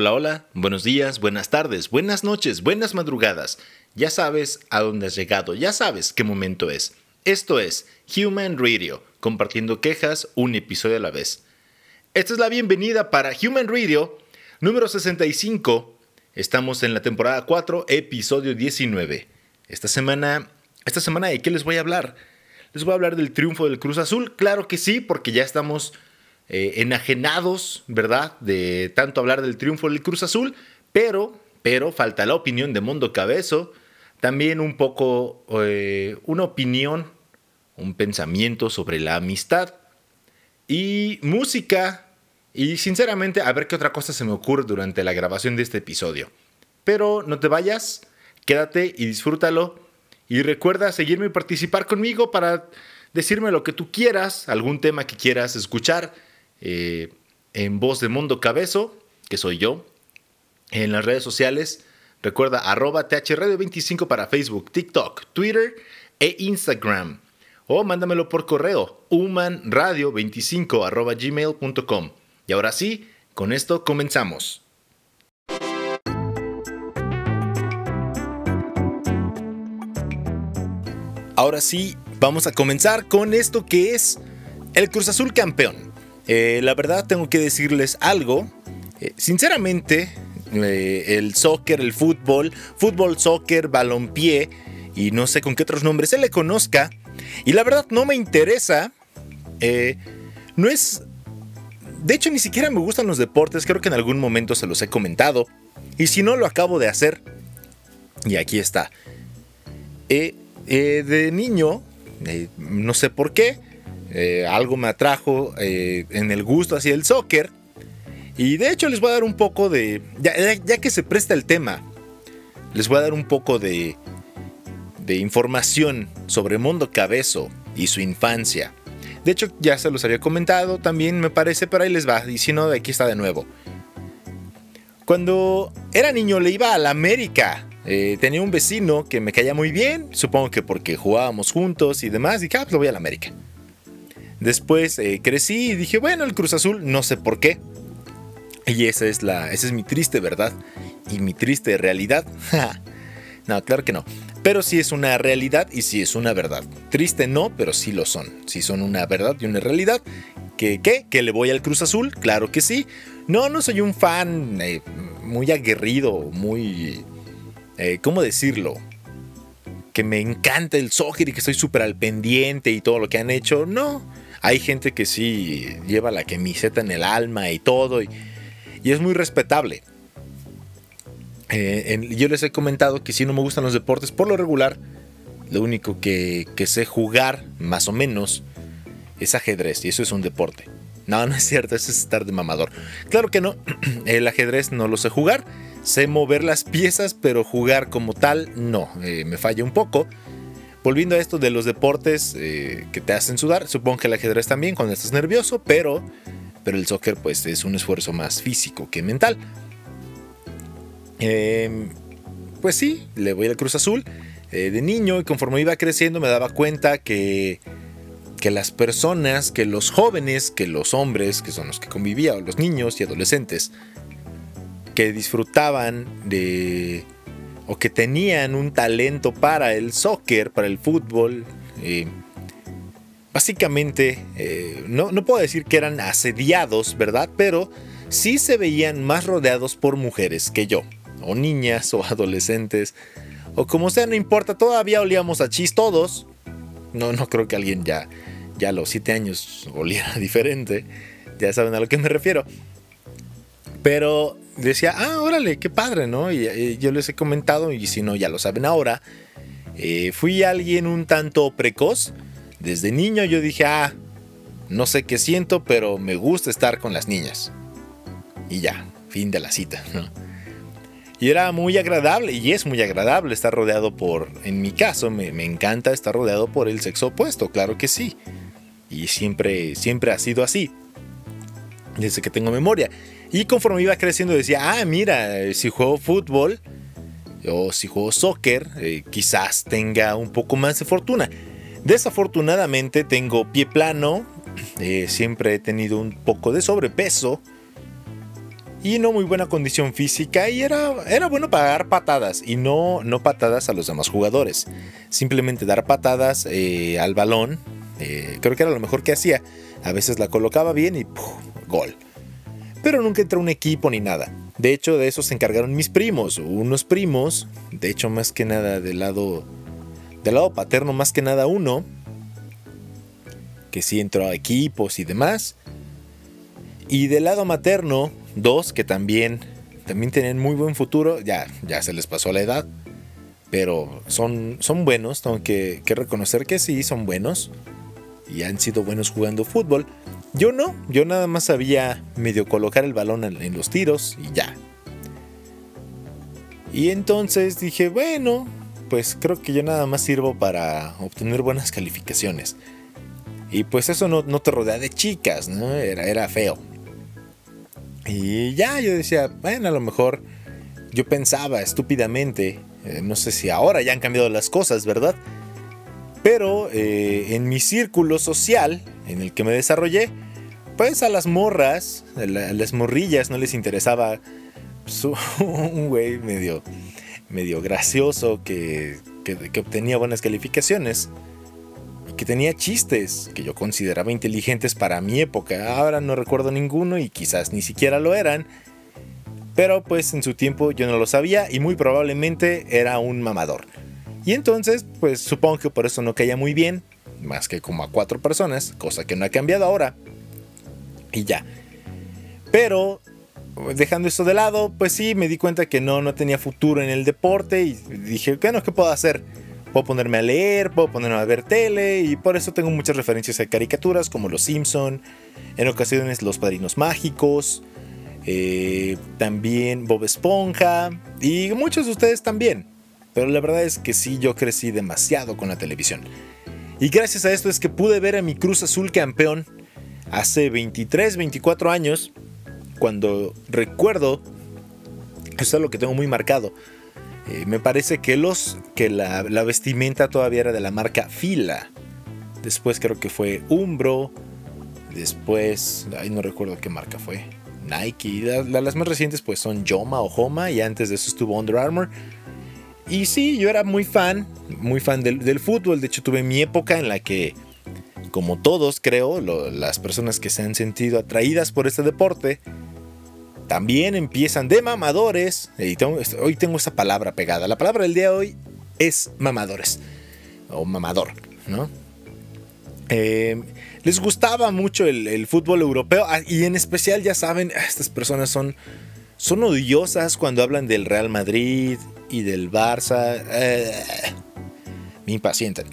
Hola, hola, buenos días, buenas tardes, buenas noches, buenas madrugadas. Ya sabes a dónde has llegado, ya sabes qué momento es. Esto es Human Radio, compartiendo quejas un episodio a la vez. Esta es la bienvenida para Human Radio número 65. Estamos en la temporada 4, episodio 19. Esta semana, esta semana de qué les voy a hablar? Les voy a hablar del triunfo del Cruz Azul. Claro que sí, porque ya estamos eh, enajenados, ¿verdad? De tanto hablar del triunfo del Cruz Azul, pero, pero falta la opinión de Mundo Cabezo, también un poco eh, una opinión, un pensamiento sobre la amistad y música. Y sinceramente, a ver qué otra cosa se me ocurre durante la grabación de este episodio. Pero no te vayas, quédate y disfrútalo. Y recuerda seguirme y participar conmigo para decirme lo que tú quieras, algún tema que quieras escuchar eh, en voz de Mundo Cabezo, que soy yo, en las redes sociales. Recuerda arroba thradio25 para Facebook, TikTok, Twitter e Instagram. O mándamelo por correo humanradio25 arroba gmail.com. Y ahora sí, con esto comenzamos. Ahora sí, vamos a comenzar con esto que es el Cruz Azul campeón. Eh, la verdad tengo que decirles algo. Eh, sinceramente, eh, el soccer, el fútbol, fútbol, soccer, balompié y no sé con qué otros nombres se le conozca. Y la verdad no me interesa. no es... De hecho, ni siquiera me gustan los deportes. Creo que en algún momento se los he comentado. Y si no, lo acabo de hacer. Y aquí está. de niño, no sé por qué, eh, algo me atrajo eh, en el gusto hacia el soccer. Y de hecho les voy a dar un poco de... Ya, que se presta el tema, les voy a dar un poco de, de información sobre Mundo Cabezo y su infancia. De hecho ya se los había comentado también me parece, pero ahí les va. Y si no, aquí está de nuevo. Cuando era niño le iba a la América. Eh, tenía un vecino que me caía muy bien, supongo que porque jugábamos juntos y demás, y ah, pues lo voy a la América. Después eh, crecí y dije, bueno, el Cruz Azul, no sé por qué. Y esa es, la, esa es mi triste verdad y mi triste realidad. no, claro que no. Pero sí es una realidad y sí es una verdad. Triste no, pero sí lo son. Sí son una verdad y una realidad. ¿Que qué? ¿Que le voy al Cruz Azul? Claro que sí. No, no soy un fan eh, muy aguerrido, muy... Eh, ¿Cómo decirlo? Que me encanta el soccer y que estoy súper al pendiente y todo lo que han hecho. No, hay gente que sí lleva la camiseta en el alma y todo, y, es muy respetable. Eh, yo les he comentado que si no me gustan los deportes, por lo regular, lo único que, sé jugar, más o menos, es ajedrez, y eso es un deporte. No, no es cierto, eso es estar de mamador. Claro que no, el ajedrez no lo sé jugar, sé mover las piezas, pero jugar como tal, no, eh, me falla un poco. Volviendo a esto de los deportes eh, que te hacen sudar, supongo que el ajedrez también cuando estás nervioso, pero, pero el soccer pues es un esfuerzo más físico que mental. Em, pues sí, le voy al Cruz Azul. Eh, de niño y conforme iba creciendo me daba cuenta que, que las personas, que los jóvenes, que los hombres, que son los que convivían, los niños y adolescentes, que disfrutaban de o que tenían un talento para el soccer, para el fútbol. Eh, básicamente, eh, no, no puedo decir que eran asediados, ¿verdad? Pero sí se veían más rodeados por mujeres que yo, o niñas, o adolescentes, o como sea, no importa, todavía olíamos a chis todos. No, no creo que alguien ya, ya a los 7 años oliera diferente, ya saben a lo que me refiero. Pero decía, ah, órale, qué padre, ¿no? Y, yo les he comentado, y si no, ya lo saben ahora, eh, fui alguien un tanto precoz. Desde niño yo dije, ah, no sé qué siento, pero me gusta estar con las niñas. Y ya, fin de la cita, ¿no? Y era muy agradable, y es muy agradable estar rodeado por, en mi caso, me, me encanta estar rodeado por el sexo opuesto, claro que sí. Y siempre, siempre ha sido así, desde que tengo memoria. Y conforme iba creciendo decía, ah, mira, si juego fútbol o si juego soccer, eh, quizás tenga un poco más de fortuna. Desafortunadamente tengo pie plano, eh, siempre he tenido un poco de sobrepeso y no muy buena condición física y era, era bueno para dar patadas y no, no patadas a los demás jugadores. Simplemente dar patadas eh, al balón, eh, creo que era lo mejor que hacía. A veces la colocaba bien y gol. Pero nunca entró un equipo ni nada. De hecho, de eso se encargaron mis primos, unos primos, de hecho más que nada del lado, del lado paterno más que nada uno, que sí entró a equipos y demás. Y del lado materno, dos que también, también tienen muy buen futuro, ya, ya se les pasó la edad, pero son, son buenos, tengo que, reconocer que sí, son buenos y han sido buenos jugando fútbol. Yo no, yo nada más sabía medio colocar el balón en, los tiros y ya. Y entonces dije, bueno, pues creo que yo nada más sirvo para obtener buenas calificaciones. Y pues eso no, no te rodea de chicas, ¿no? Era, era feo. Y ya yo decía, bueno, a lo mejor yo pensaba estúpidamente, eh, no sé si ahora ya han cambiado las cosas, ¿verdad? Pero eh, en mi círculo social en el que me desarrollé, pues a las morras, a, las morrillas no les interesaba pues, un güey medio, medio gracioso que, que obtenía buenas calificaciones que tenía chistes que yo consideraba inteligentes para mi época. Ahora no recuerdo ninguno y quizás ni siquiera lo eran. Pero pues en su tiempo yo no lo sabía y muy probablemente era un mamador. Y entonces pues supongo que por eso no caía muy bien, más que como a cuatro personas, cosa que no ha cambiado ahora. Y ya. Pero dejando esto de lado, pues sí, me di cuenta que no, no tenía futuro en el deporte y dije, bueno, ¿qué puedo hacer? Puedo ponerme a leer, puedo ponerme a ver tele y por eso tengo muchas referencias a caricaturas como Los Simpson, en ocasiones Los Padrinos Mágicos, eh, también Bob Esponja y muchos de ustedes también. Pero la verdad es que sí, yo crecí demasiado con la televisión. Y gracias a esto es que pude ver a mi Cruz Azul campeón hace 23, 24 años, cuando recuerdo, esto es lo que tengo muy marcado, eh, me parece que, los, que la, vestimenta todavía era de la marca Fila. Después creo que fue Umbro. Después, ahí no recuerdo qué marca fue. Nike. las más recientes pues son Yoma o Homa. Y antes de eso estuvo Under Armour. Y sí, yo era muy fan. Muy fan del, fútbol. De hecho tuve mi época en la que, como todos creo, las personas que se han sentido atraídas por este deporte también empiezan de mamadores. Y hoy tengo esa palabra pegada. La palabra del día de hoy es mamadores. O mamador, ¿no? Eh, les gustaba mucho el, fútbol europeo. Ah, y en especial, ya saben, estas personas son, son odiosas cuando hablan del Real Madrid y del Barça. Eh, me impacientan.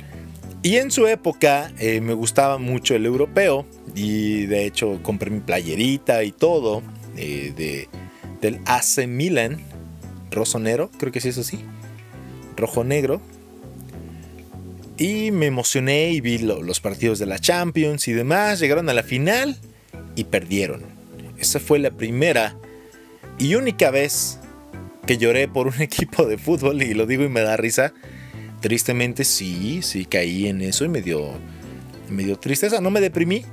Y en su época eh, me gustaba mucho el europeo. Y de hecho compré mi playerita y todo. Eh, de, del AC Milan, rosonero, creo que sí es así, rojo negro. Y me emocioné y vi los partidos de la Champions y demás. Llegaron a la final y perdieron. Esa fue la primera y única vez que lloré por un equipo de fútbol y lo digo y me da risa. Tristemente sí, sí caí en eso y me dio, me dio tristeza. No me deprimí,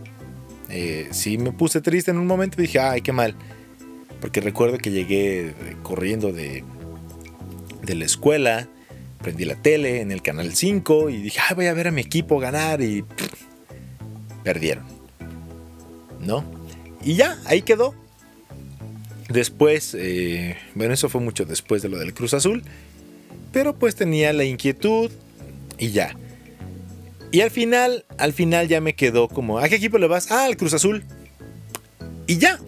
eh, sí me puse triste en un momento y dije, ay, qué mal. Porque recuerdo que llegué corriendo de, de la escuela, prendí la tele en el canal 5 y dije, ay, voy a ver a mi equipo ganar y perdieron. ¿No? Y ya, ahí quedó. Después, eh, bueno, eso fue mucho después de lo del Cruz Azul. Pero pues tenía la inquietud y ya. Y al final, al final ya me quedó como, ¿a qué equipo le vas? Ah, al Cruz Azul. Y ya.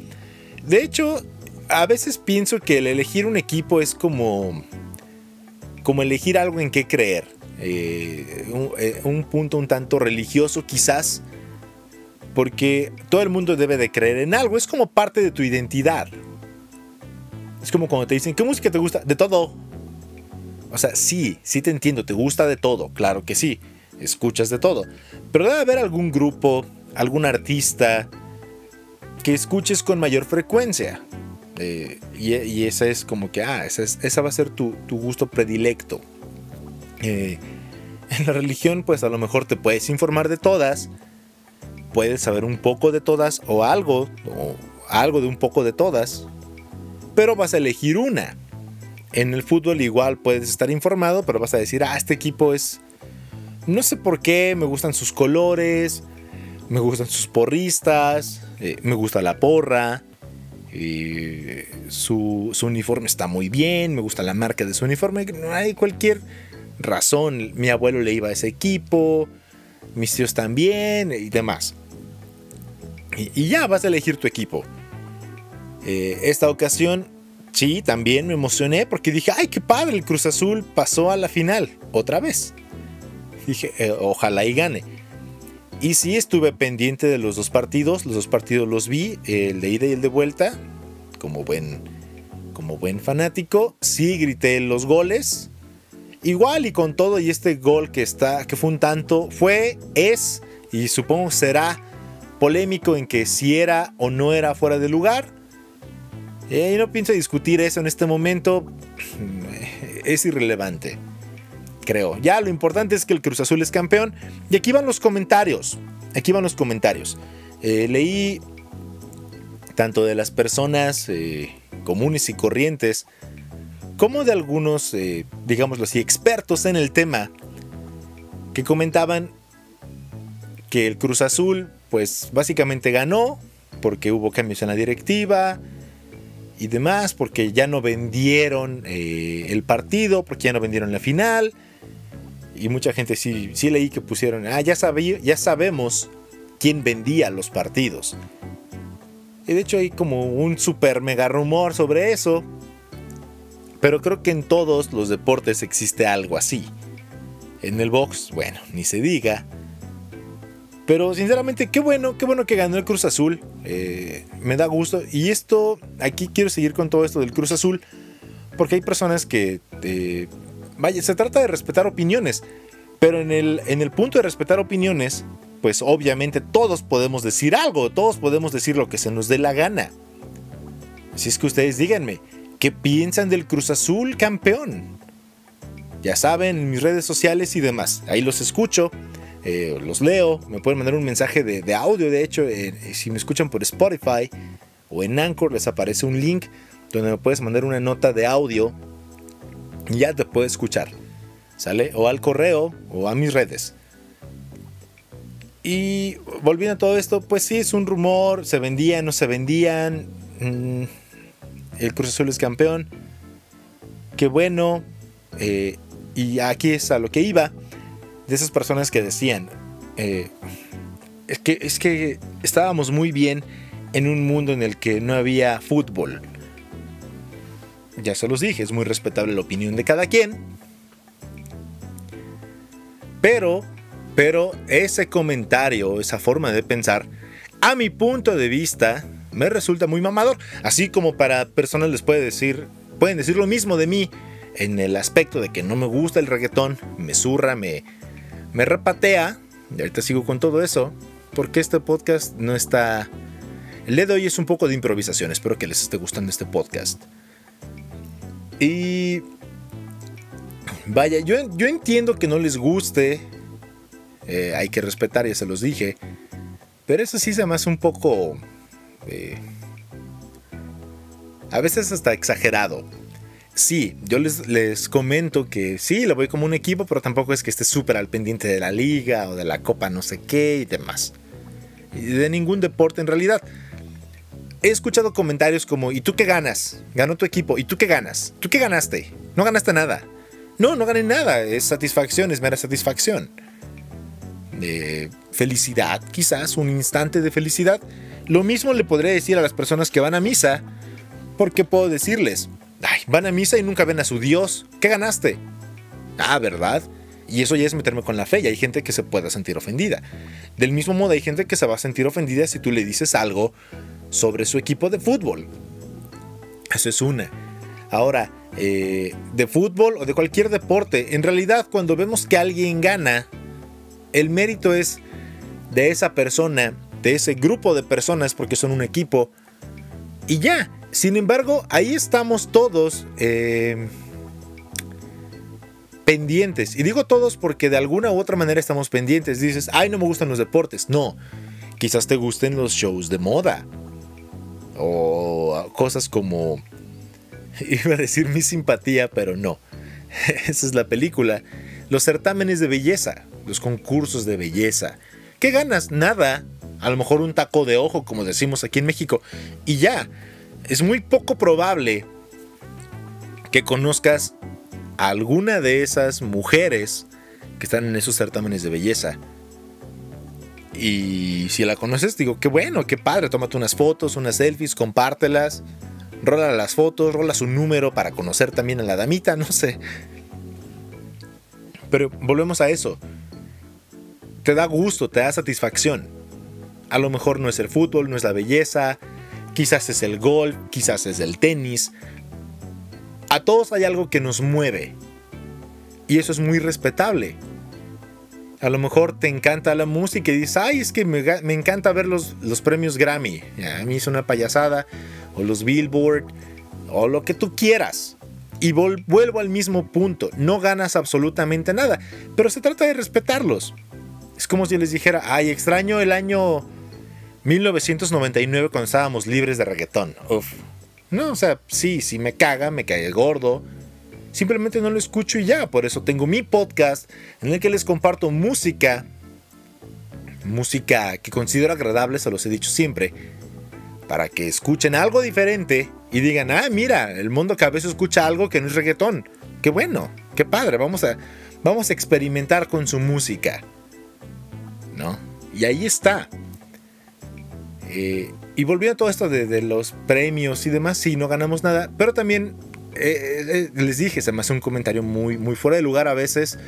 De hecho, a veces pienso que el elegir un equipo es como, como elegir algo en qué creer. Eh, eh, un, punto un tanto religioso quizás, porque todo el mundo debe de creer en algo, es como parte de tu identidad. Es como cuando te dicen, ¿qué música te gusta? De todo. O sea, sí, sí te entiendo, te gusta de todo, claro que sí escuchas de todo. Pero debe haber algún grupo, algún artista que escuches con mayor frecuencia. Eh, y, esa es como que, ah, esa, va a ser tu, gusto predilecto. Eh, en la religión, pues a lo mejor te puedes informar de todas, puedes saber un poco de todas o algo, o algo de un poco de todas, pero vas a elegir una. En el fútbol igual puedes estar informado, pero vas a decir, ah, este equipo es... No sé por qué, me gustan sus colores, me gustan sus porristas, eh, me gusta la porra, eh, su, uniforme está muy bien, me gusta la marca de su uniforme, no hay cualquier razón. Mi abuelo le iba a ese equipo, mis tíos también y demás. Y, ya vas a elegir tu equipo. Eh, esta ocasión, sí, también me emocioné porque dije, ay, qué padre, el Cruz Azul pasó a la final otra vez. Dije, eh, ojalá y gane. Y sí, estuve pendiente de los dos partidos. Los dos partidos los vi, el de ida y el de vuelta. Como buen, como buen fanático. Sí, grité los goles. Igual y con todo y este gol que está, que fue un tanto, fue, es y supongo será polémico en que si era o no era fuera de lugar. Eh, y no pienso discutir eso en este momento. Es irrelevante. Creo. Ya lo importante es que el Cruz Azul es campeón. Y aquí van los comentarios. Aquí van los comentarios. Eh, leí tanto de las personas eh, comunes y corrientes como de algunos, digámoslo así, expertos en el tema, que comentaban que el Cruz Azul, pues básicamente ganó, porque hubo cambios en la directiva y demás, porque ya no vendieron eh, el partido, porque ya no vendieron la final. Y mucha gente sí, sí leí que pusieron, ah, ya, ya sabemos quién vendía los partidos. Y de hecho hay como un super mega rumor sobre eso, pero creo que en todos los deportes existe algo así. En el box, bueno, ni se diga. Pero sinceramente, qué bueno, qué bueno que ganó el Cruz Azul. Eh, me da gusto. Y esto, aquí quiero seguir con todo esto del Cruz Azul. Porque hay personas que... Eh, vaya, se trata de respetar opiniones. Pero en el, en el punto de respetar opiniones, pues obviamente todos podemos decir algo. Todos podemos decir lo que se nos dé la gana. Así es que ustedes díganme, ¿Qué piensan del Cruz Azul campeón? Ya saben, en mis redes sociales y demás. Ahí los escucho, eh, los leo. Me pueden mandar un mensaje de, audio. De hecho, eh, si me escuchan por Spotify o en Anchor, les aparece un link donde me puedes mandar una nota de audio y ya te puedo escuchar. ¿Sale? O al correo o a mis redes. Y volviendo a todo esto, pues sí, es un rumor, se vendían, no se vendían. Mm, el Cruz Azul es campeón. Qué bueno. Eh, y aquí es a lo que iba. De esas personas que decían. Eh, es, que, es que estábamos muy bien en un mundo en el que no había fútbol. Ya se los dije, es muy respetable la opinión de cada quien. Pero, pero ese comentario, esa forma de pensar, a mi punto de vista, me resulta muy mamador. Así como para personas les puede decir, pueden decir lo mismo de mí en el aspecto de que no me gusta el reggaetón, me zurra, me, me repatea. Y ahorita sigo con todo eso, porque este podcast no está... El día de hoy es un poco de improvisación, espero que les esté gustando este podcast. Y... Vaya, yo, yo entiendo que no les guste, eh, hay que respetar, ya se los dije, pero eso sí se me hace un poco a veces hasta exagerado. Sí, yo les, les comento que sí, le voy como un equipo, pero tampoco es que esté súper al pendiente de la liga o de la copa no sé qué y demás. De ningún deporte en realidad. He escuchado comentarios como, ¿y tú qué ganas? Ganó tu equipo, ¿y tú qué ganas? ¿Tú qué ganaste? No ganaste nada. No, no gané nada, es satisfacción, es mera satisfacción. De felicidad, quizás, un instante de felicidad lo mismo le podría decir a las personas que van a misa, porque puedo decirles, Van a misa y nunca ven a su Dios, ¿qué ganaste? Ah, ¿verdad? Y eso ya es meterme con la fe y hay gente que se pueda sentir ofendida. Del mismo modo hay gente que se va a sentir ofendida si tú le dices algo sobre su equipo de fútbol. Eso es una. Ahora, eh, de fútbol o de cualquier deporte, en realidad cuando vemos que alguien gana, el mérito es de esa persona de ese grupo de personas porque son un equipo. Y ya, sin embargo, ahí estamos todos eh, pendientes. Y digo todos porque de alguna u otra manera estamos pendientes. Dices, ay, no me gustan los deportes. No, quizás te gusten los shows de moda. O cosas como Iba a decir mi simpatía, pero no. Esa es la película. Los certámenes de belleza, los concursos de belleza. ¿Qué ganas? Nada. A lo mejor un taco de ojo, como decimos aquí en México. Y ya. Es muy poco probable que conozcas a alguna de esas mujeres que están en esos certámenes de belleza. Y si la conoces, digo, qué bueno, qué padre. Tómate unas fotos, unas selfies, compártelas. Rola las fotos, rola su número para conocer también a la damita, no sé. Pero volvemos a eso. Te da gusto, te da satisfacción. A lo mejor no es el fútbol, no es la belleza, quizás es el golf, quizás es el tenis. A todos hay algo que nos mueve. Y eso es muy respetable. A lo mejor te encanta la música y dices, ay, es que me, encanta ver los, los premios Grammy. a mí es una payasada. O los Billboard. O lo que tú quieras. Y vuelvo al mismo punto. No ganas absolutamente nada. Pero se trata de respetarlos. Es como si les dijera, ay, extraño el año 1999 cuando estábamos libres de reggaetón. Uf. No, o sea, sí, sí me caga, me cae gordo simplemente no lo escucho y ya. Por eso tengo mi podcast en el que les comparto música, música que considero agradable, se los he dicho siempre, para que escuchen algo diferente y digan, ah, mira, el mundo que a veces escucha algo que no es reggaetón. Qué bueno, qué padre, vamos a, vamos a experimentar con su música. ¿No? Y ahí está. Eh, y volviendo a todo esto de, los premios y demás, sí, no ganamos nada, pero también eh, eh, les dije, se me hace un comentario muy, muy fuera de lugar a veces,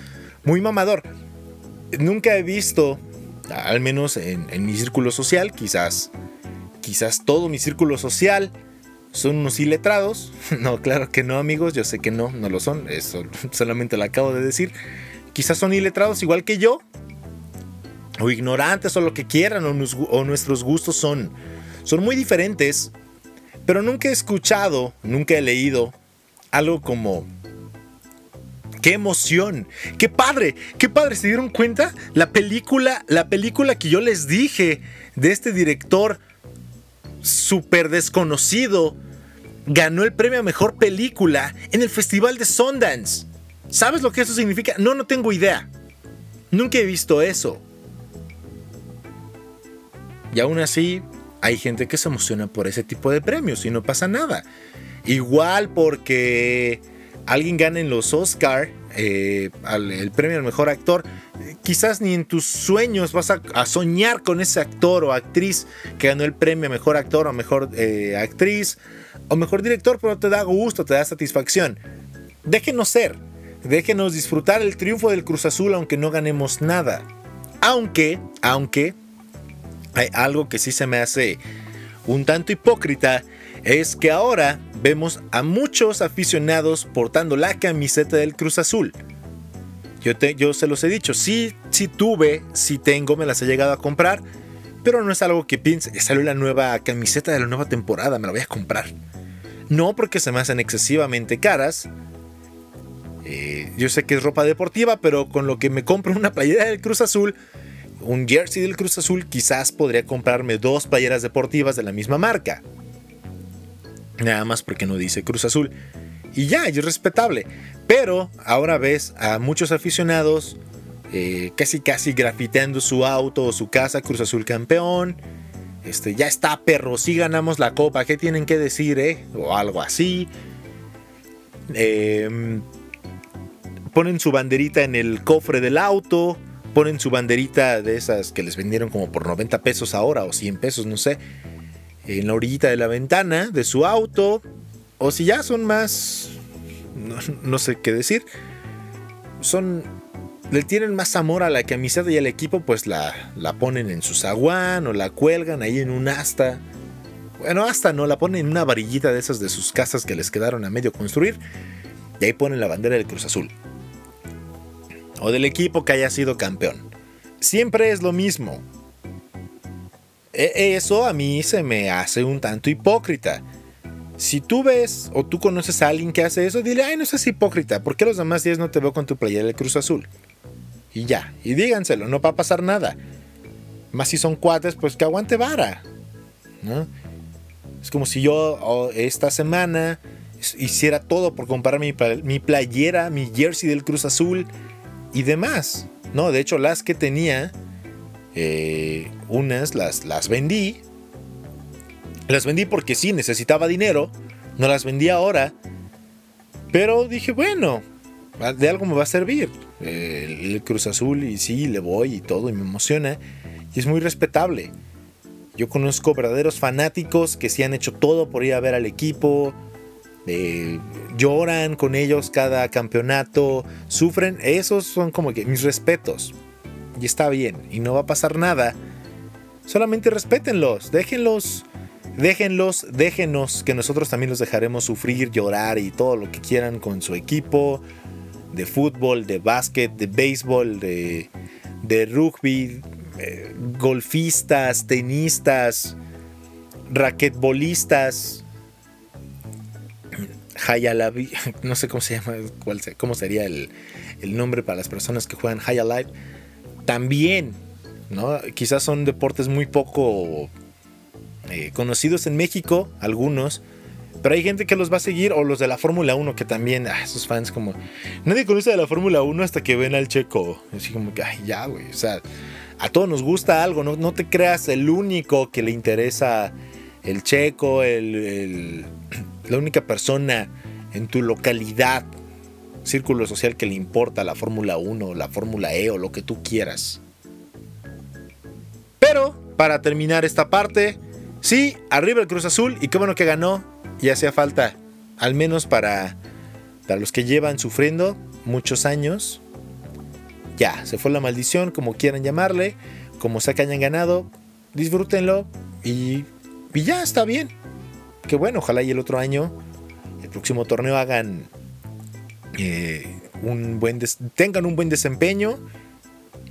muy mamador. Nunca he visto, al menos en, mi círculo social, quizás, quizás todo mi círculo social son unos iletrados. No, claro que no, amigos, yo sé que no, no lo son, eso solamente lo acabo de decir. Quizás son iletrados igual que yo, o ignorantes, o lo que quieran, o, nuestros gustos son, son muy diferentes. Pero nunca he escuchado, nunca he leído algo como qué emoción, qué padre, qué padre, ¿se dieron cuenta? La película, la película que yo les dije de este director súper desconocido ganó el premio a mejor película en el Festival de Sundance. ¿Sabes lo que eso significa? No, no tengo idea. Nunca he visto eso. Y aún así, hay gente que se emociona por ese tipo de premios y no pasa nada. Igual porque alguien gane en los Oscar eh, el premio al mejor actor, quizás ni en tus sueños vas a, soñar con ese actor o actriz que ganó el premio a mejor actor o mejor eh, actriz o mejor director, pero te da gusto, te da satisfacción. Déjenos ser, déjenos disfrutar el triunfo del Cruz Azul aunque no ganemos nada. Aunque, aunque, hay algo que sí se me hace un tanto hipócrita es que ahora vemos a muchos aficionados portando la camiseta del Cruz Azul. Yo, te, yo se los he dicho, sí, sí tuve, sí tengo, me las he llegado a comprar, pero no es algo que piense, salió la nueva camiseta de la nueva temporada, me la voy a comprar. No porque se me hacen excesivamente caras. Eh, yo sé que es ropa deportiva, pero con lo que me compro una playera del Cruz Azul, un jersey del Cruz Azul, quizás podría comprarme dos playeras deportivas de la misma marca. Nada más porque no dice Cruz Azul. Y ya, es respetable. Pero ahora ves a muchos aficionados eh, casi casi grafiteando su auto o su casa, Cruz Azul campeón. Este, ya está, perro, si ganamos la copa, ¿qué tienen que decir, eh? O algo así. Em, ponen su banderita en el cofre del auto. Ponen su banderita de esas que les vendieron como por 90 pesos ahora o 100 pesos, no sé en la orillita de la ventana de su auto, o si ya son más, no, sé qué decir, son, le tienen más amor a la camiseta y al equipo, pues la, la ponen en su zaguán o la cuelgan ahí en un asta. Bueno, hasta no, la ponen en una varillita de esas de sus casas que les quedaron a medio construir. Y ahí ponen la bandera del Cruz Azul. O del equipo que haya sido campeón. Siempre es lo mismo. E, eso a mí se me hace un tanto hipócrita. Si tú ves o tú conoces a alguien que hace eso, dile, ay, no seas hipócrita, ¿por qué los demás días no te veo con tu playera del Cruz Azul? Y ya, y díganselo, no va a pasar nada. Más si son cuates, pues que aguante vara. Es como si yo esta semana hiciera todo por comprar mi playera, mi jersey del Cruz Azul y demás. No, de hecho las que tenía, eh, unas las, las vendí. Las vendí porque sí, necesitaba dinero. No las vendí ahora. Pero dije, bueno, de algo me va a servir. el Cruz Azul y sí, le voy y todo y me emociona. Y es muy respetable. Yo conozco verdaderos fanáticos que sí han hecho todo por ir a ver al equipo. Eh, lloran con ellos cada campeonato, sufren. Esos son como que mis respetos. Y está bien, y no va a pasar nada. Solamente respétenlos, déjenlos, déjenlos, déjenos que nosotros también los dejaremos sufrir, llorar y todo lo que quieran con su equipo de fútbol, de básquet, de béisbol, de, de rugby, eh, golfistas, tenistas, raquetbolistas, Hayalabi, no sé cómo se llama, cuál, cómo sería el, nombre para las personas que juegan High Alive, también, ¿no? Quizás son deportes muy poco eh, conocidos en México, algunos, pero hay gente que los va a seguir, o los de la Fórmula 1, que también, ah, esos fans como, nadie conoce de la Fórmula 1 hasta que ven al checo, así como que, ay, ya, güey, o sea, a todos nos gusta algo, no, no te creas el único que le interesa el checo, el, la única persona en tu localidad, círculo social que le importa la Fórmula 1, la Fórmula E o lo que tú quieras. Pero, para terminar esta parte, sí, arriba el Cruz Azul y qué bueno que ganó y hacía falta, al menos para, para los que llevan sufriendo muchos años, ya, se fue la maldición, como quieran llamarle, como sea que hayan ganado, disfrútenlo y, y ya está bien. Que bueno, ojalá y el otro año, el próximo torneo hagan eh, un buen tengan un buen desempeño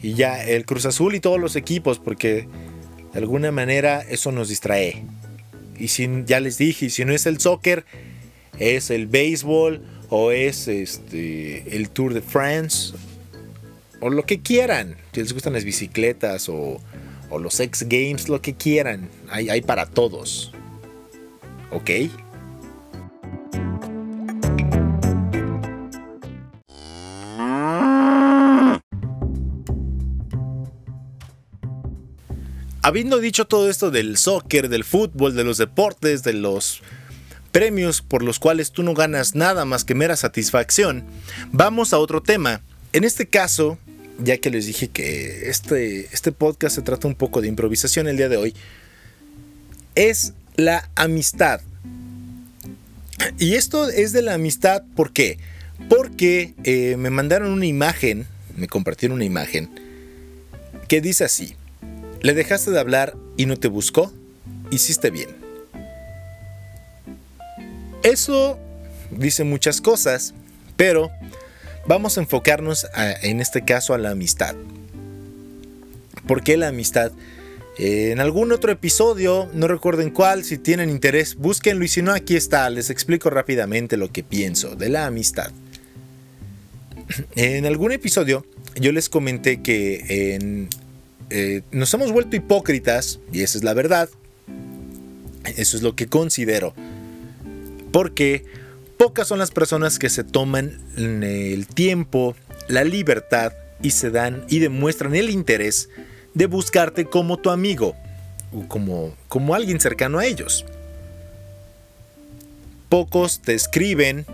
y ya el Cruz Azul y todos los equipos, porque de alguna manera eso nos distrae. Y si ya les dije, si no es el soccer, es el béisbol o es este el Tour de France o lo que quieran. Si les gustan las bicicletas o, los X Games, lo que quieran. Hay, hay para todos. ¿Ok? Habiendo dicho todo esto del soccer, del fútbol, de los deportes, de los premios por los cuales tú no ganas nada más que mera satisfacción, vamos a otro tema. En este caso, ya que les dije que este, este podcast se trata un poco de improvisación el día de hoy, es la amistad. Y esto es de la amistad, ¿por qué? Porque eh, me mandaron una imagen, me compartieron una imagen, que dice así, le dejaste de hablar y no te buscó, hiciste bien. Eso dice muchas cosas, pero Vamos a enfocarnos en este caso a la amistad. ¿Por qué la amistad? En algún otro episodio, no recuerden cuál, si tienen interés, búsquenlo y si no, aquí está, les explico rápidamente lo que pienso de la amistad. En algún episodio yo les comenté que eh, nos hemos vuelto hipócritas, y esa es la verdad, eso es lo que considero, porque Pocas son las personas que se toman el tiempo, la libertad y se dan y demuestran el interés de buscarte como tu amigo o como, como alguien cercano a ellos. Pocos te escriben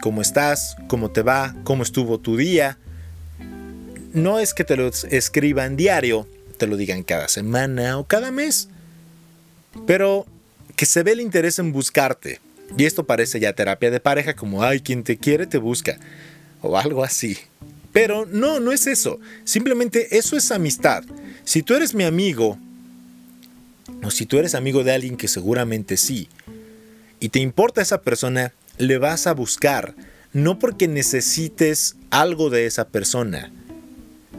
cómo estás, cómo te va, cómo estuvo tu día. No es que te lo escriban diario, te lo digan cada semana o cada mes, pero que se ve el interés en buscarte y esto parece ya terapia de pareja, como, ay, quien te quiere te busca, o algo así. Pero no, no es eso. Simplemente eso es amistad. Si tú eres mi amigo, o si tú eres amigo de alguien que seguramente sí, y te importa esa persona, le vas a buscar, no porque necesites algo de esa persona,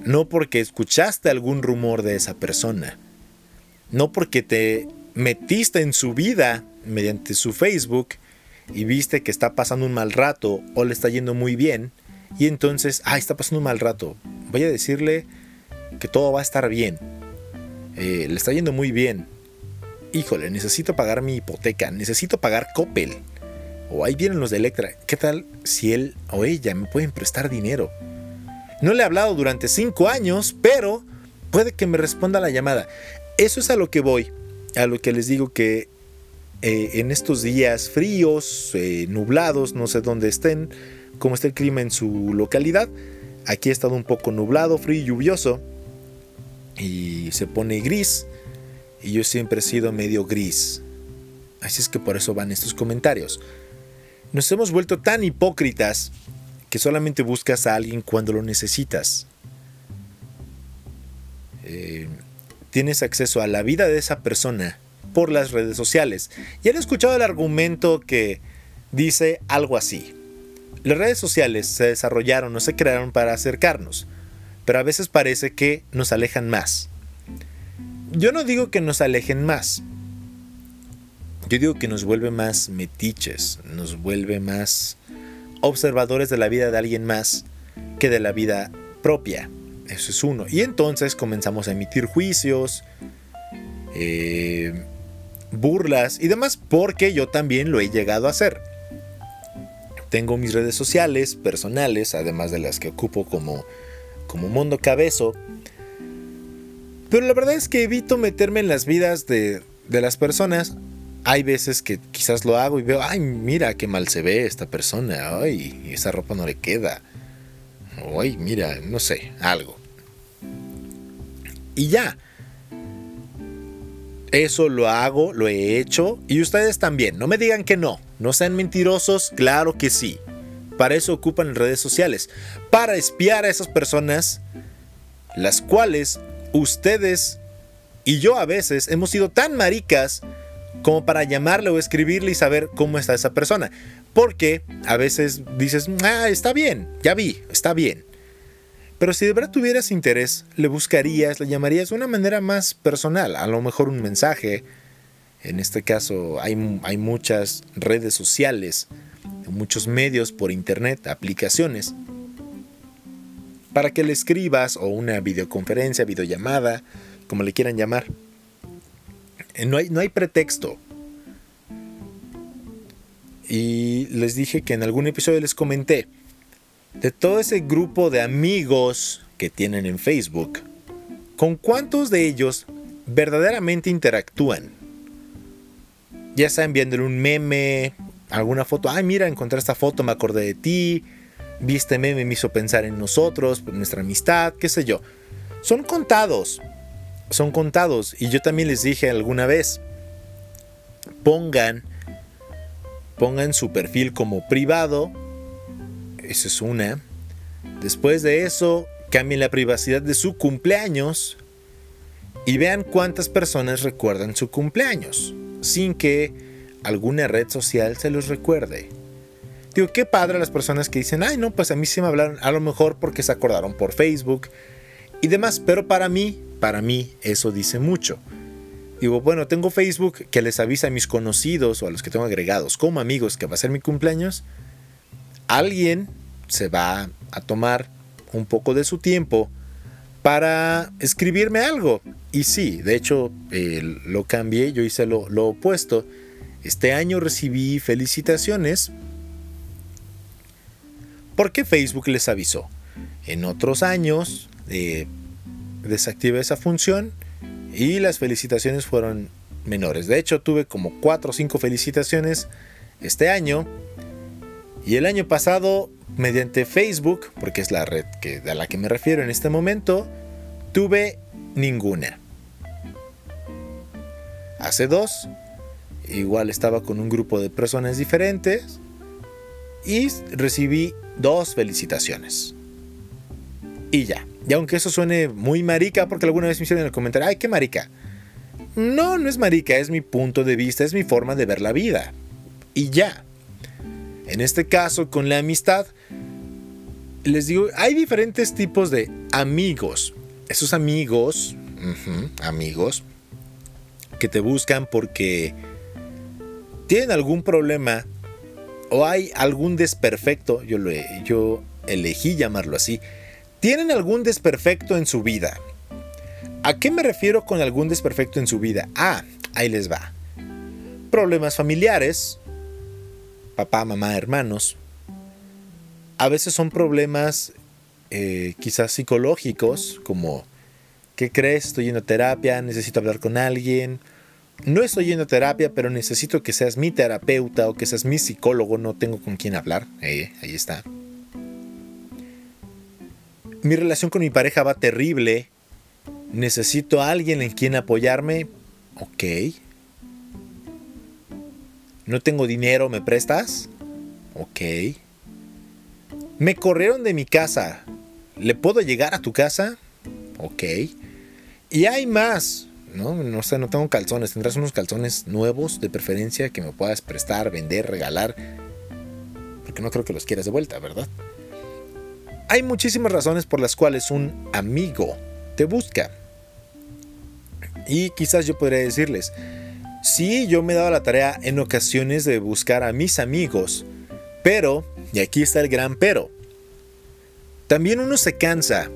no porque escuchaste algún rumor de esa persona, no porque te metiste en su vida mediante su Facebook y viste que está pasando un mal rato o le está yendo muy bien y entonces, ah, está pasando un mal rato, voy a decirle que todo va a estar bien, eh, le está yendo muy bien, híjole, necesito pagar mi hipoteca, necesito pagar Coppel O ahí vienen los de Electra. ¿Qué tal si él o ella me pueden prestar dinero? No le he hablado durante cinco años, pero puede que me responda la llamada. Eso es a lo que voy, a lo que les digo que eh, en estos días fríos, eh, nublados, no sé dónde estén, cómo está el clima en su localidad. Aquí ha estado un poco nublado, frío y lluvioso. Y se pone gris. Y yo siempre he sido medio gris. Así es que por eso van estos comentarios. Nos hemos vuelto tan hipócritas que solamente buscas a alguien cuando lo necesitas. Eh, tienes acceso a la vida de esa persona por las redes sociales. Y han escuchado el argumento que dice algo así. Las redes sociales se desarrollaron, no se crearon para acercarnos, pero a veces parece que nos alejan más. Yo no digo que nos alejen más. Yo digo que nos vuelve más metiches, nos vuelve más observadores de la vida de alguien más que de la vida propia. Eso es uno. Y entonces comenzamos a emitir juicios, eh, burlas y demás, porque yo también lo he llegado a hacer. Tengo mis redes sociales personales, además de las que ocupo como, como mundo cabezo. Pero la verdad es que evito meterme en las vidas de, de las personas hay veces que quizás lo hago y veo, ay, mira qué mal se ve esta persona, ay, esa ropa no le queda. ay, mira, no sé, algo. Y ya. Eso lo hago, lo he hecho y ustedes también. No me digan que no. No sean mentirosos, claro que sí. Para eso ocupan redes sociales. Para espiar a esas personas, las cuales ustedes y yo a veces hemos sido tan maricas como para llamarle o escribirle y saber cómo está esa persona. Porque a veces dices, ah, está bien, ya vi, está bien. Pero si de verdad tuvieras interés, le buscarías, le llamarías de una manera más personal, a lo mejor un mensaje. En este caso hay, hay muchas redes sociales, muchos medios por internet, aplicaciones, para que le escribas o una videoconferencia, videollamada, como le quieran llamar. Eh, no hay, no hay pretexto. Y les dije que en algún episodio les comenté, de todo ese grupo de amigos que tienen en Facebook, ¿con cuántos de ellos verdaderamente interactúan? Ya sea enviándole un meme, alguna foto, ay mira, encontré esta foto, me acordé de ti, vi este meme, me hizo pensar en nosotros, nuestra amistad, qué sé yo. Son contados, son contados. Y yo también les dije alguna vez, pongan, pongan su perfil como privado. Eso es una. Después de eso, cambien la privacidad de su cumpleaños y vean cuántas personas recuerdan su cumpleaños, sin que alguna red social se los recuerde. Digo, qué padre las personas que dicen, ay no, pues a mí sí me hablaron, a lo mejor porque se acordaron por Facebook y demás, pero para mí para mí eso dice mucho. Digo, bueno, tengo Facebook que les avisa a mis conocidos o a los que tengo agregados como amigos que va a ser mi cumpleaños. Alguien se va a tomar un poco de su tiempo para escribirme algo. Y sí, de hecho lo cambié, yo hice lo, opuesto. Este año recibí felicitaciones porque Facebook les avisó. En otros años, eh, desactivé esa función y las felicitaciones fueron menores. De hecho, tuve como 4 o 5 felicitaciones este año. Y el año pasado, mediante Facebook, porque es la red que, a la que me refiero en este momento, tuve ninguna. Hace dos, igual estaba con un grupo de personas diferentes y recibí dos felicitaciones. Y ya. Y aunque eso suene muy marica, porque alguna vez me hicieron en el comentario, ay, qué marica. No, no es marica, es mi punto de vista, es mi forma de ver la vida. Y ya. En este caso, con la amistad, les digo, hay diferentes tipos de amigos. Esos amigos, amigos, que te buscan porque tienen algún problema o hay algún desperfecto, yo, lo, yo elegí llamarlo así, tienen algún desperfecto en su vida. ¿A qué me refiero con algún desperfecto en su vida? Ah, ahí les va. Problemas familiares, papá, mamá, hermanos, a veces son problemas eh, quizás psicológicos, como, ¿qué crees? Estoy yendo a terapia, necesito hablar con alguien. No estoy yendo a terapia, pero necesito que seas mi terapeuta o que seas mi psicólogo, no tengo con quién hablar. Eh, ahí está. Mi relación con mi pareja va terrible. Necesito a alguien en quien apoyarme. Ok. No tengo dinero, ¿me prestas? Ok. Me corrieron de mi casa. ¿Le puedo llegar a tu casa? Ok. Y hay más. No, no sé, no tengo calzones. Tendrás unos calzones nuevos de preferencia que me puedas prestar, vender, regalar. Porque no creo que los quieras de vuelta, ¿verdad? Hay muchísimas razones por las cuales un amigo te busca. Y quizás yo podría decirles, sí, yo me he dado la tarea en ocasiones de buscar a mis amigos, pero y aquí está el gran pero. También uno se cansa,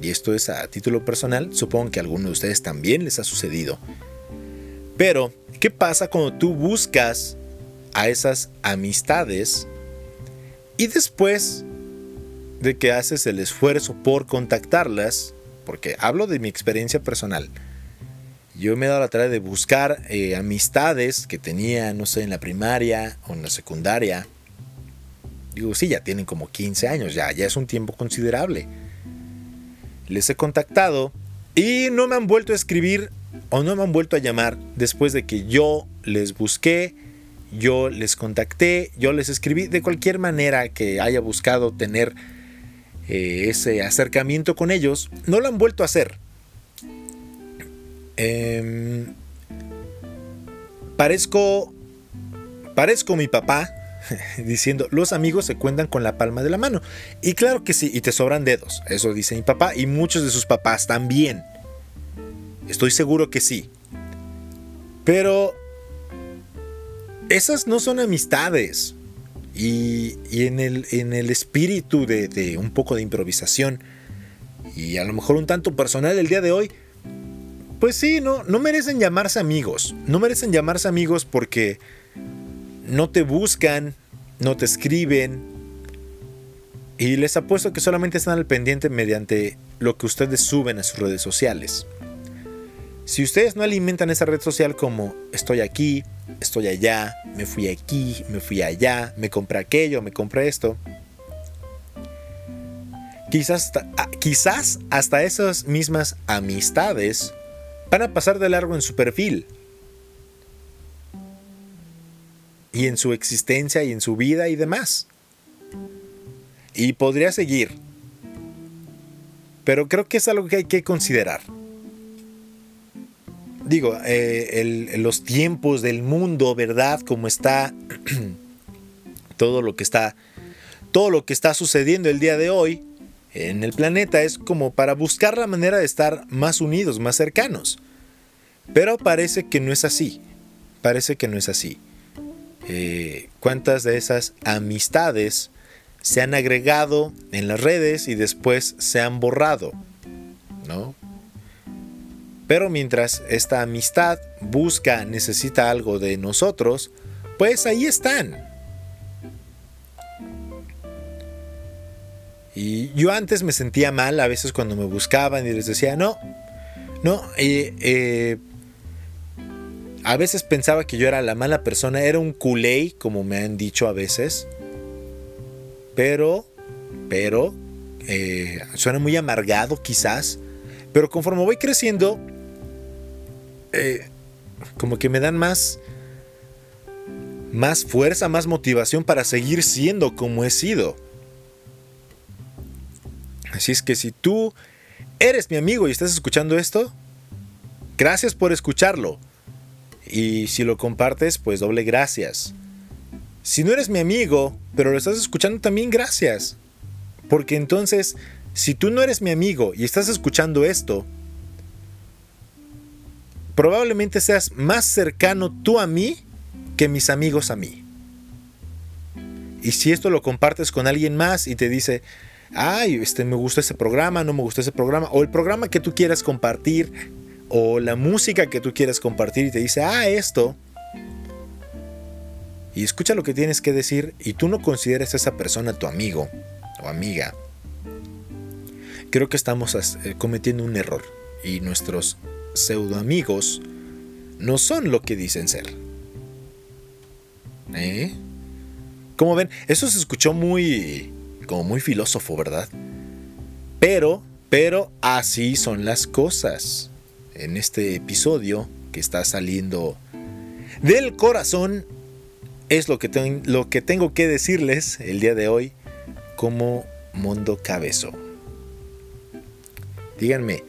y esto es a título personal, supongo que a alguno de ustedes también les ha sucedido. Pero, ¿qué pasa cuando tú buscas a esas amistades y después de que haces el esfuerzo por contactarlas, porque hablo de mi experiencia personal, yo me he dado la tarea de buscar eh, amistades que tenía, no sé, en la primaria o en la secundaria, Digo, sí, ya tienen como 15 años, ya, ya es un tiempo considerable. Les he contactado y no me han vuelto a escribir o no me han vuelto a llamar después de que yo les busqué, yo les contacté, yo les escribí de cualquier manera que haya buscado tener eh, ese acercamiento con ellos, no lo han vuelto a hacer. Em, parezco, parezco mi papá, diciendo, los amigos se cuentan con la palma de la mano. Y claro que sí, y te sobran dedos. Eso dice mi papá y muchos de sus papás también. Estoy seguro que sí. Pero esas no son amistades. Y, en, el, en, el, espíritu de, de un poco de improvisación y a lo mejor un tanto personal el día de hoy, pues sí, no, no merecen llamarse amigos. No merecen llamarse amigos porque no te buscan, no te escriben. Y les apuesto que solamente están al pendiente mediante lo que ustedes suben a sus redes sociales. Si ustedes no alimentan esa red social como estoy aquí, estoy allá, me fui aquí, me fui allá, me compré aquello, me compré esto, quizás, ah, quizás hasta esas mismas amistades van a pasar de largo en su perfil y en su existencia y en su vida y demás. Y podría seguir. Pero creo que es algo que hay que considerar. Digo, eh, los tiempos del mundo, ¿verdad? Como está todo lo que está todo lo que está sucediendo el día de hoy en el planeta es como para buscar la manera de estar más unidos, más cercanos. Pero parece que no es así. Parece que no es así. Eh, cuántas de esas amistades se han agregado en las redes y después se han borrado, ¿no? Pero mientras esta amistad busca, necesita algo de nosotros, pues ahí están. Y yo antes me sentía mal a veces cuando me buscaban y les decía, no, no, eh, a veces pensaba que yo era la mala persona, era un culé, como me han dicho a veces. Pero, pero, eh, suena muy amargado quizás. Pero conforme voy creciendo, eh, como que me dan más, más fuerza, más motivación para seguir siendo como he sido. Así es que si tú eres mi amigo y estás escuchando esto, gracias por escucharlo. Y si lo compartes, pues doble gracias. Si no eres mi amigo, pero lo estás escuchando también gracias. Porque entonces, si tú no eres mi amigo y estás escuchando esto, probablemente seas más cercano tú a mí que mis amigos a mí. Y si esto lo compartes con alguien más y te dice, ay, este, me gusta ese programa, no me gusta ese programa, o el programa que tú quieras compartir o la música que tú quieres compartir y te dice, ah, esto. y escucha lo que tienes que decir y tú no consideras a esa persona tu amigo o amiga, creo que estamos eh, cometiendo un error y nuestros pseudo amigos no son lo que dicen ser. ¿Eh? Como ven, eso se escuchó muy como muy filósofo, ¿verdad? Pero, pero así son las cosas. En este episodio que está saliendo del corazón es lo que, lo que tengo que decirles el día de hoy como Mundo Cabezo. Díganme,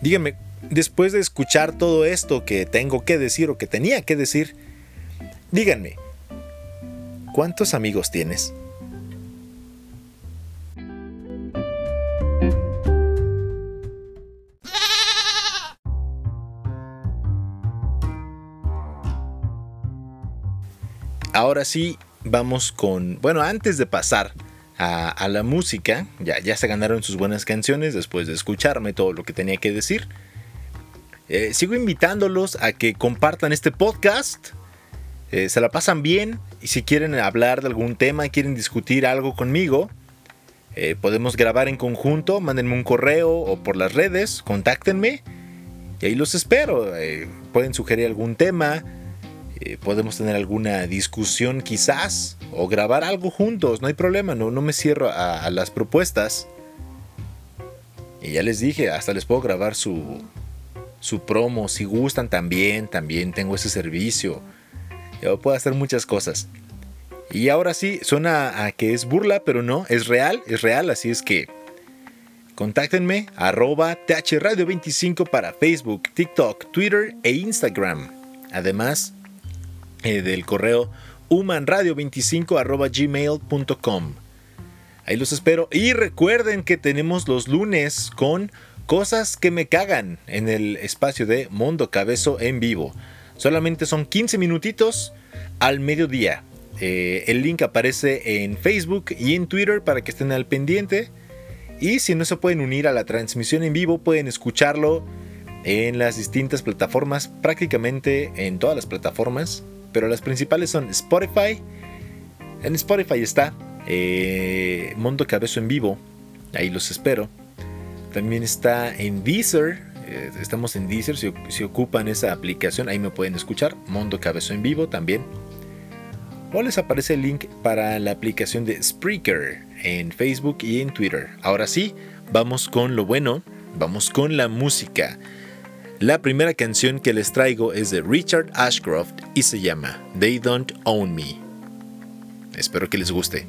díganme, después de escuchar todo esto que tengo que decir o que tenía que decir, díganme, ¿cuántos amigos tienes? Ahora sí, vamos con, bueno, antes de pasar a, la música, ya, ya se ganaron sus buenas canciones después de escucharme todo lo que tenía que decir. Eh, sigo invitándolos a que compartan este podcast. Eh, se la pasan bien y si quieren hablar de algún tema, quieren discutir algo conmigo, eh, podemos grabar en conjunto, mándenme un correo o por las redes, contáctenme y ahí los espero. pueden sugerir algún tema, eh, podemos tener alguna discusión quizás o grabar algo juntos, no hay problema, no, no me cierro a, las propuestas. Y ya les dije, hasta les puedo grabar su, su promo, si gustan también, también tengo ese servicio. Yo puedo hacer muchas cosas. Y ahora sí, suena a que es burla, pero no, es real, es real, así es que contáctenme arroba thradio25 para Facebook, TikTok, Twitter e Instagram. Además, eh, del correo humanradio25 Ahí los espero. Y recuerden que tenemos los lunes con cosas que me cagan en el espacio de Mundo Cabezo en vivo. Solamente son 15 minutitos al mediodía. Eh, el link aparece en Facebook y en Twitter para que estén al pendiente. Y si no se pueden unir a la transmisión en vivo, pueden escucharlo en las distintas plataformas, prácticamente en todas las plataformas pero las principales son Spotify. En Spotify está eh, Mundo Cabezo en vivo, ahí los espero. También está en Deezer, eh, estamos en Deezer, si, ocupan esa aplicación, ahí me pueden escuchar. Mundo Cabezo en vivo también. O les aparece el link para la aplicación de Spreaker en Facebook y en Twitter. Ahora sí, vamos con lo bueno, vamos con la música. La primera canción que les traigo es de Richard Ashcroft y se llama They Don't Own Me. Espero que les guste.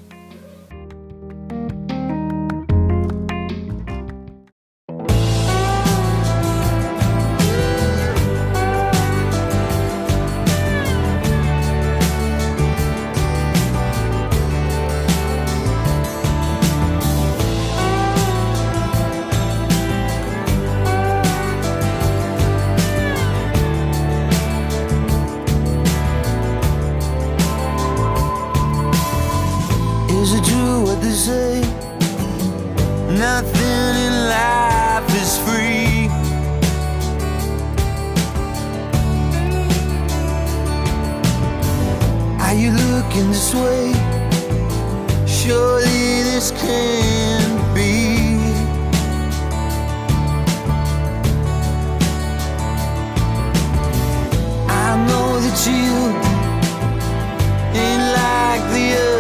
thinking this way. Surely this can't be. I know that you ain't like the other.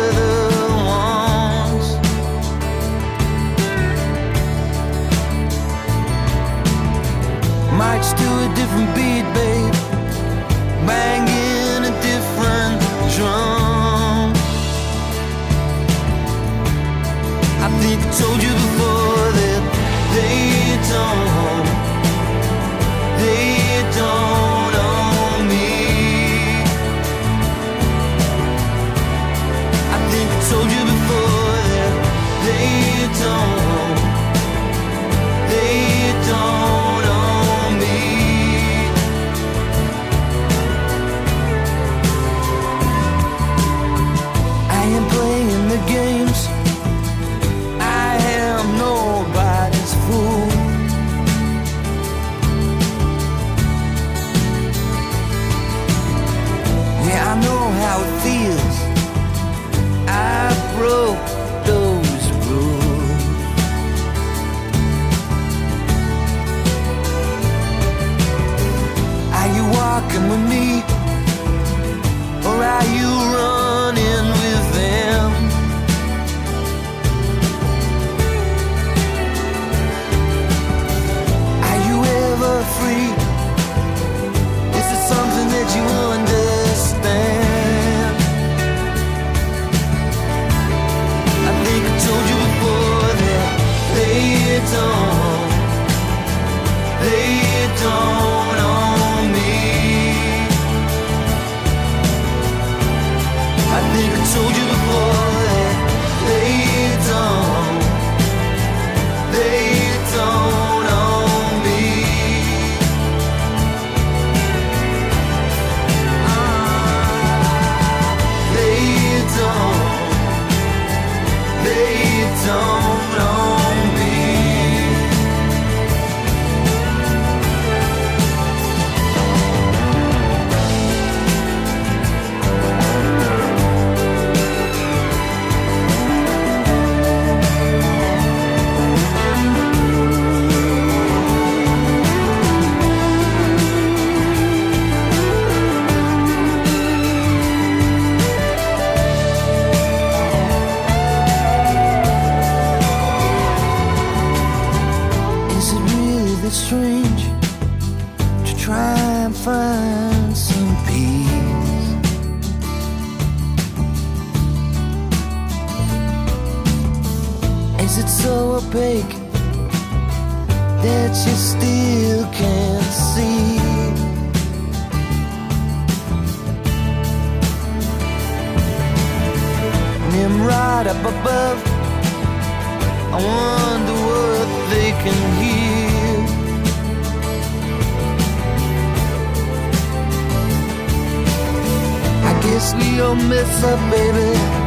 seriously, you'll miss her, baby.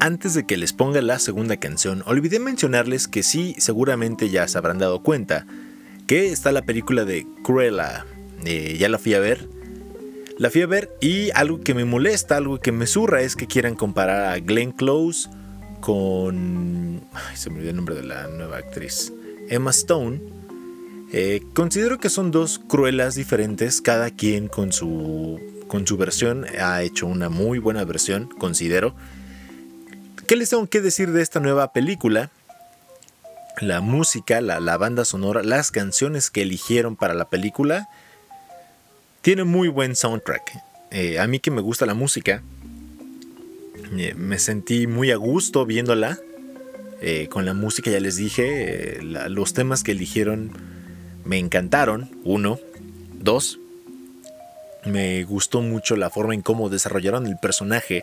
Antes de que les ponga la segunda canción, olvidé mencionarles que sí, seguramente ya se habrán dado cuenta, que está la película de Cruella. Eh, ya la fui a ver. La fui a ver y algo que me molesta, algo que me zurra es que quieran comparar a Glenn Close con... Ay, se me olvidó el nombre de la nueva actriz. Emma Stone. Eh, considero que son dos cruelas diferentes, cada quien con su, con su versión ha hecho una muy buena versión, considero. ¿Qué les tengo que decir de esta nueva película? La música, la, banda sonora, las canciones que eligieron para la película, tiene muy buen soundtrack. Eh, a mí que me gusta la música, eh, me sentí muy a gusto viéndola. Eh, con la música ya les dije, los temas que eligieron me encantaron. Uno, dos, me gustó mucho la forma en cómo desarrollaron el personaje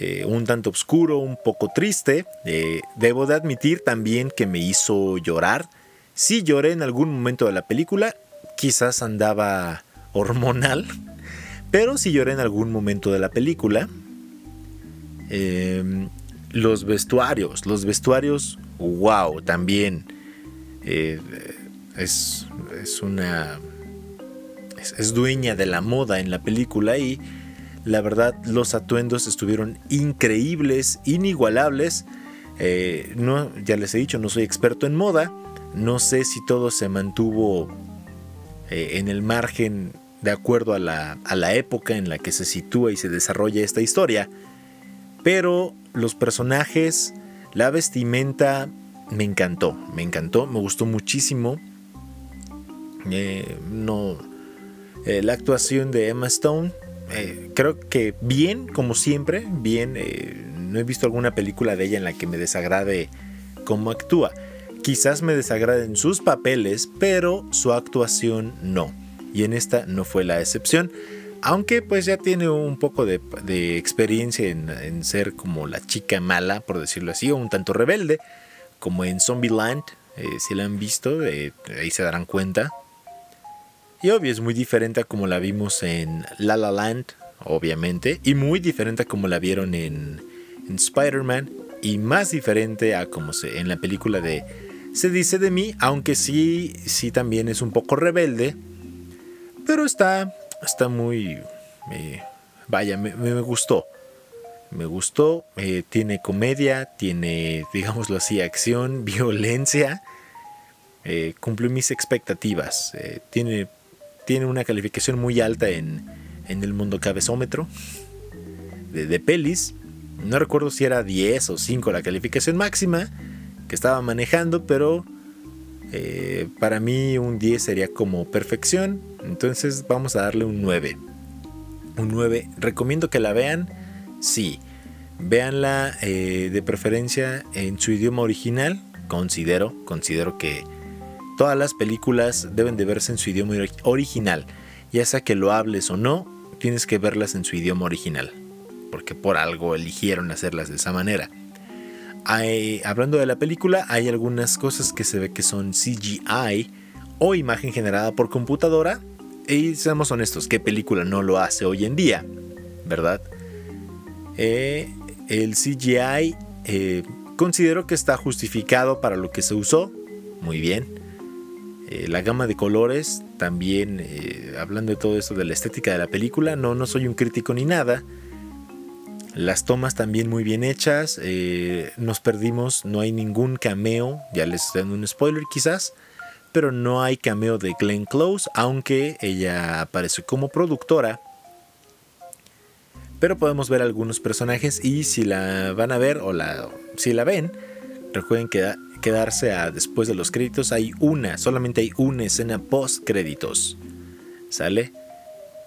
eh, un tanto oscuro, un poco triste. Eh, debo de admitir también que me hizo llorar. Sí lloré en algún momento de la película, quizás andaba hormonal, pero sí lloré en algún momento de la película. Em, los vestuarios, los vestuarios, wow, también eh, es, es, una... es dueña de la moda en la película y la verdad, los atuendos estuvieron increíbles, inigualables. Eh, ya les he dicho, no soy experto en moda. No sé si todo se mantuvo eh, en el margen de acuerdo a la, a la, época en la que se sitúa y se desarrolla esta historia. Pero los personajes, la vestimenta, me encantó, me encantó, me gustó muchísimo. Eh, no, la actuación de Emma Stone, eh, creo que bien, como siempre, bien. no he visto alguna película de ella en la que me desagrade cómo actúa. Quizás me desagraden sus papeles, pero su actuación no. Y en esta no fue la excepción. Aunque pues ya tiene un poco de, experiencia en, ser como la chica mala, por decirlo así, o un tanto rebelde, como en Zombieland, eh, si la han visto, eh, ahí se darán cuenta. Y obvio, es muy diferente a como la vimos en La La Land, obviamente, y muy diferente a como la vieron en, en Spider-Man, y más diferente a como se, en la película de Se dice de mí, aunque sí, sí también es un poco rebelde, pero está está muy... vaya, me, gustó. Me gustó, eh, tiene comedia, tiene, digámoslo así, acción, violencia. Eh, cumplió mis expectativas. Eh, tiene, tiene una calificación muy alta en, en el mundo cabezómetro de, de, pelis. No recuerdo si era 10 o 5 la calificación máxima que estaba manejando, pero eh, para mí un 10 sería como perfección. Entonces vamos a darle un 9. Un 9. Recomiendo que la vean. Sí. Véanla eh, de preferencia en su idioma original. Considero, considero que todas las películas deben de verse en su idioma original. Ya sea que lo hables o no, tienes que verlas en su idioma original. Porque por algo eligieron hacerlas de esa manera hablando de la película, hay algunas cosas que se ve que son CGI o imagen generada por computadora. Y seamos honestos, ¿qué película no lo hace hoy en día? ¿Verdad? Eh, el CGI eh, considero que está justificado para lo que se usó. Muy bien. Eh, la gama de colores, también hablando de todo esto de la estética de la película, no, no soy un crítico ni nada. Las tomas también muy bien hechas. Eh, nos perdimos, no hay ningún cameo. Ya les estoy dando un spoiler quizás. Pero no hay cameo de Glenn Close, aunque ella aparece como productora. Pero podemos ver algunos personajes y si la van a ver o la, si la ven, recuerden quedarse a después de los créditos. Hay una, solamente hay una escena post créditos. ¿Sale?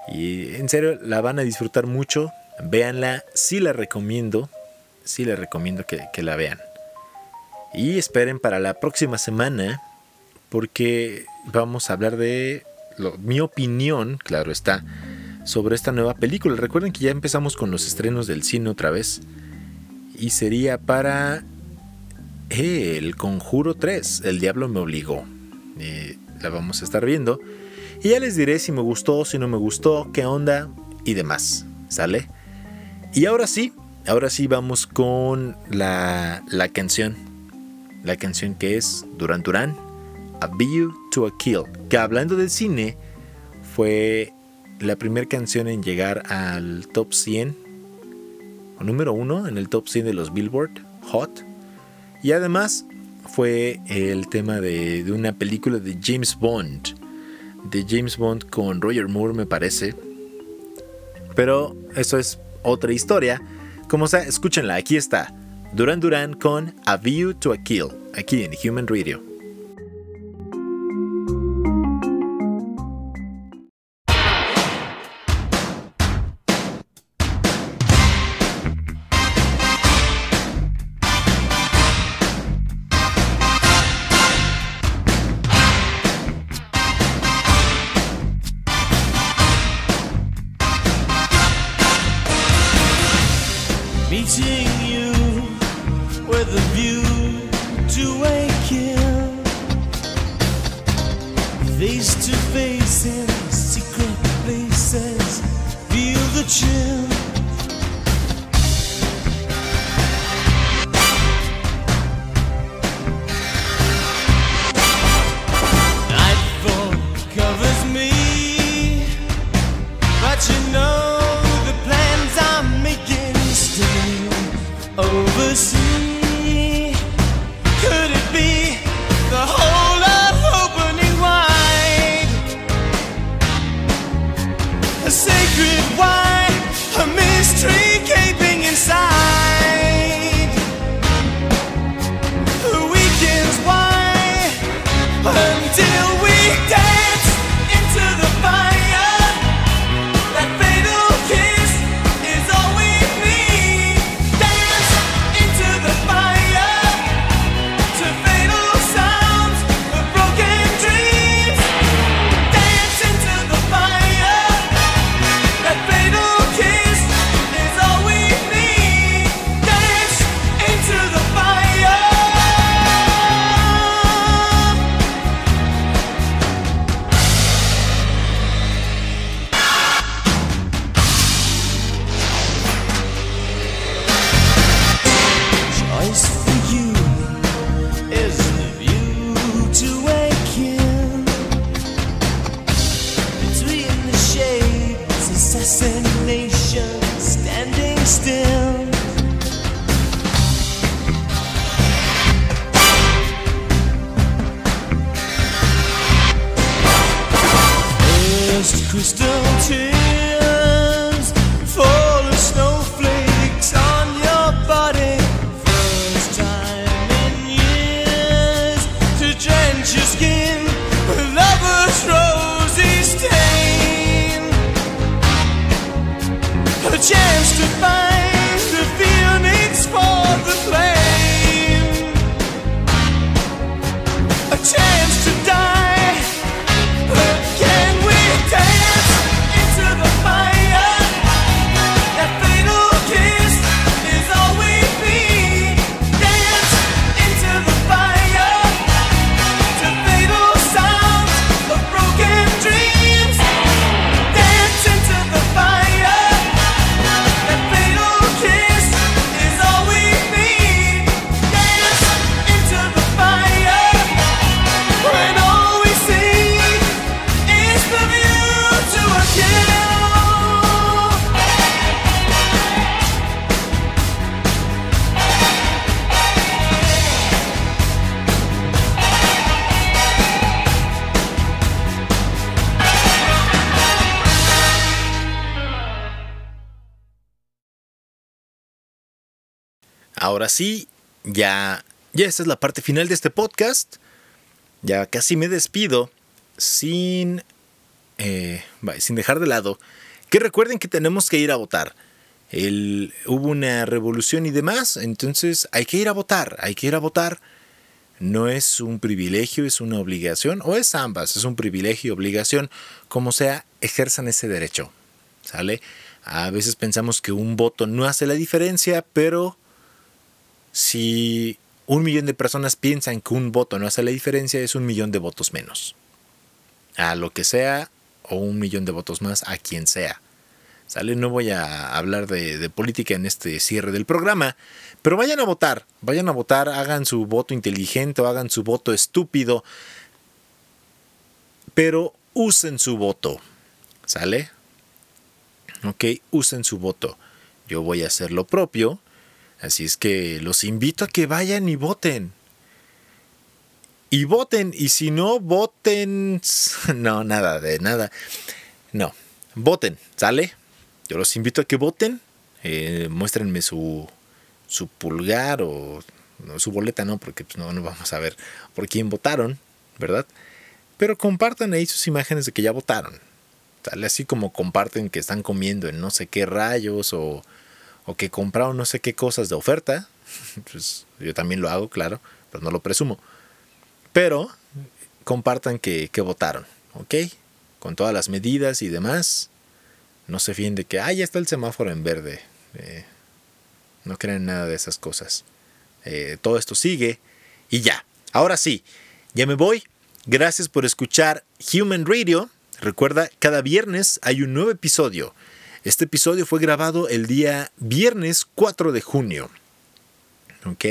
Y en serio, la van a disfrutar mucho. Véanla, sí la recomiendo, sí les recomiendo que, la vean. Y esperen para la próxima semana, porque vamos a hablar de mi opinión, claro está, sobre esta nueva película. Recuerden que ya empezamos con los estrenos del cine otra vez. Y sería para El Conjuro 3, El Diablo me obligó. Eh, la vamos a estar viendo. Y ya les diré si me gustó, si no me gustó, qué onda y demás. ¿Sale? Y ahora sí, ahora sí vamos con la, canción. La canción que es Duran Duran, A View to a Kill. Que hablando del cine, fue la primera canción en llegar al top 100, o número 1 en el top 100 de los Billboard Hot. Y además fue el tema de, una película de James Bond. De James Bond con Roger Moore, me parece. Pero eso es otra historia. Como sea, escúchenla, aquí está. Duran Duran con A View to a Kill, aquí en Human Radio. Ahora sí, ya, ya esta es la parte final de este podcast. Ya casi me despido sin, eh, sin dejar de lado que recuerden que tenemos que ir a votar. Hubo una revolución y demás, entonces hay que ir a votar, hay que ir a votar. No es un privilegio, es una obligación, o es ambas, es un privilegio y obligación, como sea, ejerzan ese derecho. ¿Sale? A veces pensamos que un voto no hace la diferencia, pero si un millón de personas piensan que un voto no hace la diferencia, es un millón de votos menos. A lo que sea, o un millón de votos más a quien sea. ¿Sale? No voy a hablar de, política en este cierre del programa, pero vayan a votar, vayan a votar, hagan su voto inteligente o hagan su voto estúpido, pero usen su voto, ¿sale? Ok, usen su voto. Yo voy a hacer lo propio, así es que los invito a que vayan y voten y voten. Y si no, voten. No, nada, de nada. No, voten, ¿sale? Yo los invito a que voten. Eh, muéstrenme su, su pulgar o su boleta, no, porque pues, no, no vamos a ver por quién votaron, ¿verdad? Pero compartan ahí sus imágenes de que ya votaron. ¿Sale? Así como comparten que están comiendo en no sé qué rayos o, o que compraron no sé qué cosas de oferta. Pues yo también lo hago, claro, pero no lo presumo. Pero compartan que, votaron, ¿ok? Con todas las medidas y demás. No se fíen de que, ah, ya está el semáforo en verde. Eh, no crean nada de esas cosas. Eh, todo esto sigue y ya. Ahora sí, ya me voy. Gracias por escuchar Human Radio. Recuerda, cada viernes hay un nuevo episodio. Este episodio fue grabado el día viernes 4 de junio. ¿Ok?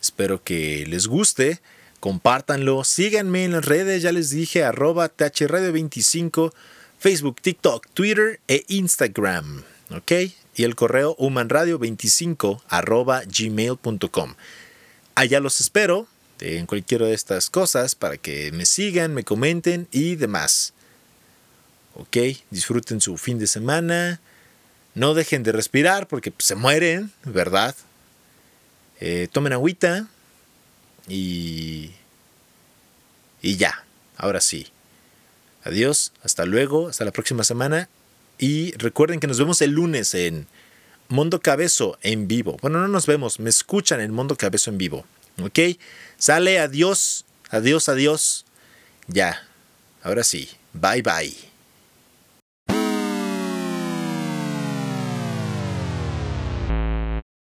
Espero que les guste compártanlo, síganme en las redes, ya les dije, arroba thradio25, Facebook, TikTok, Twitter e Instagram, ¿ok? Y el correo humanradio25 arroba gmail.com. Allá los espero en cualquiera de estas cosas para que me sigan, me comenten y demás. ¿Ok? Disfruten su fin de semana. No dejen de respirar porque se mueren, ¿verdad? Eh, tomen agüita, y, y ya, ahora sí. Adiós, hasta luego, hasta la próxima semana. Y recuerden que nos vemos el lunes en Mundo Cabezo en vivo. Bueno, no nos vemos, me escuchan en Mundo Cabezo en vivo. ¿Ok? Sale, adiós, adiós, adiós. Ya, ahora sí. Bye bye.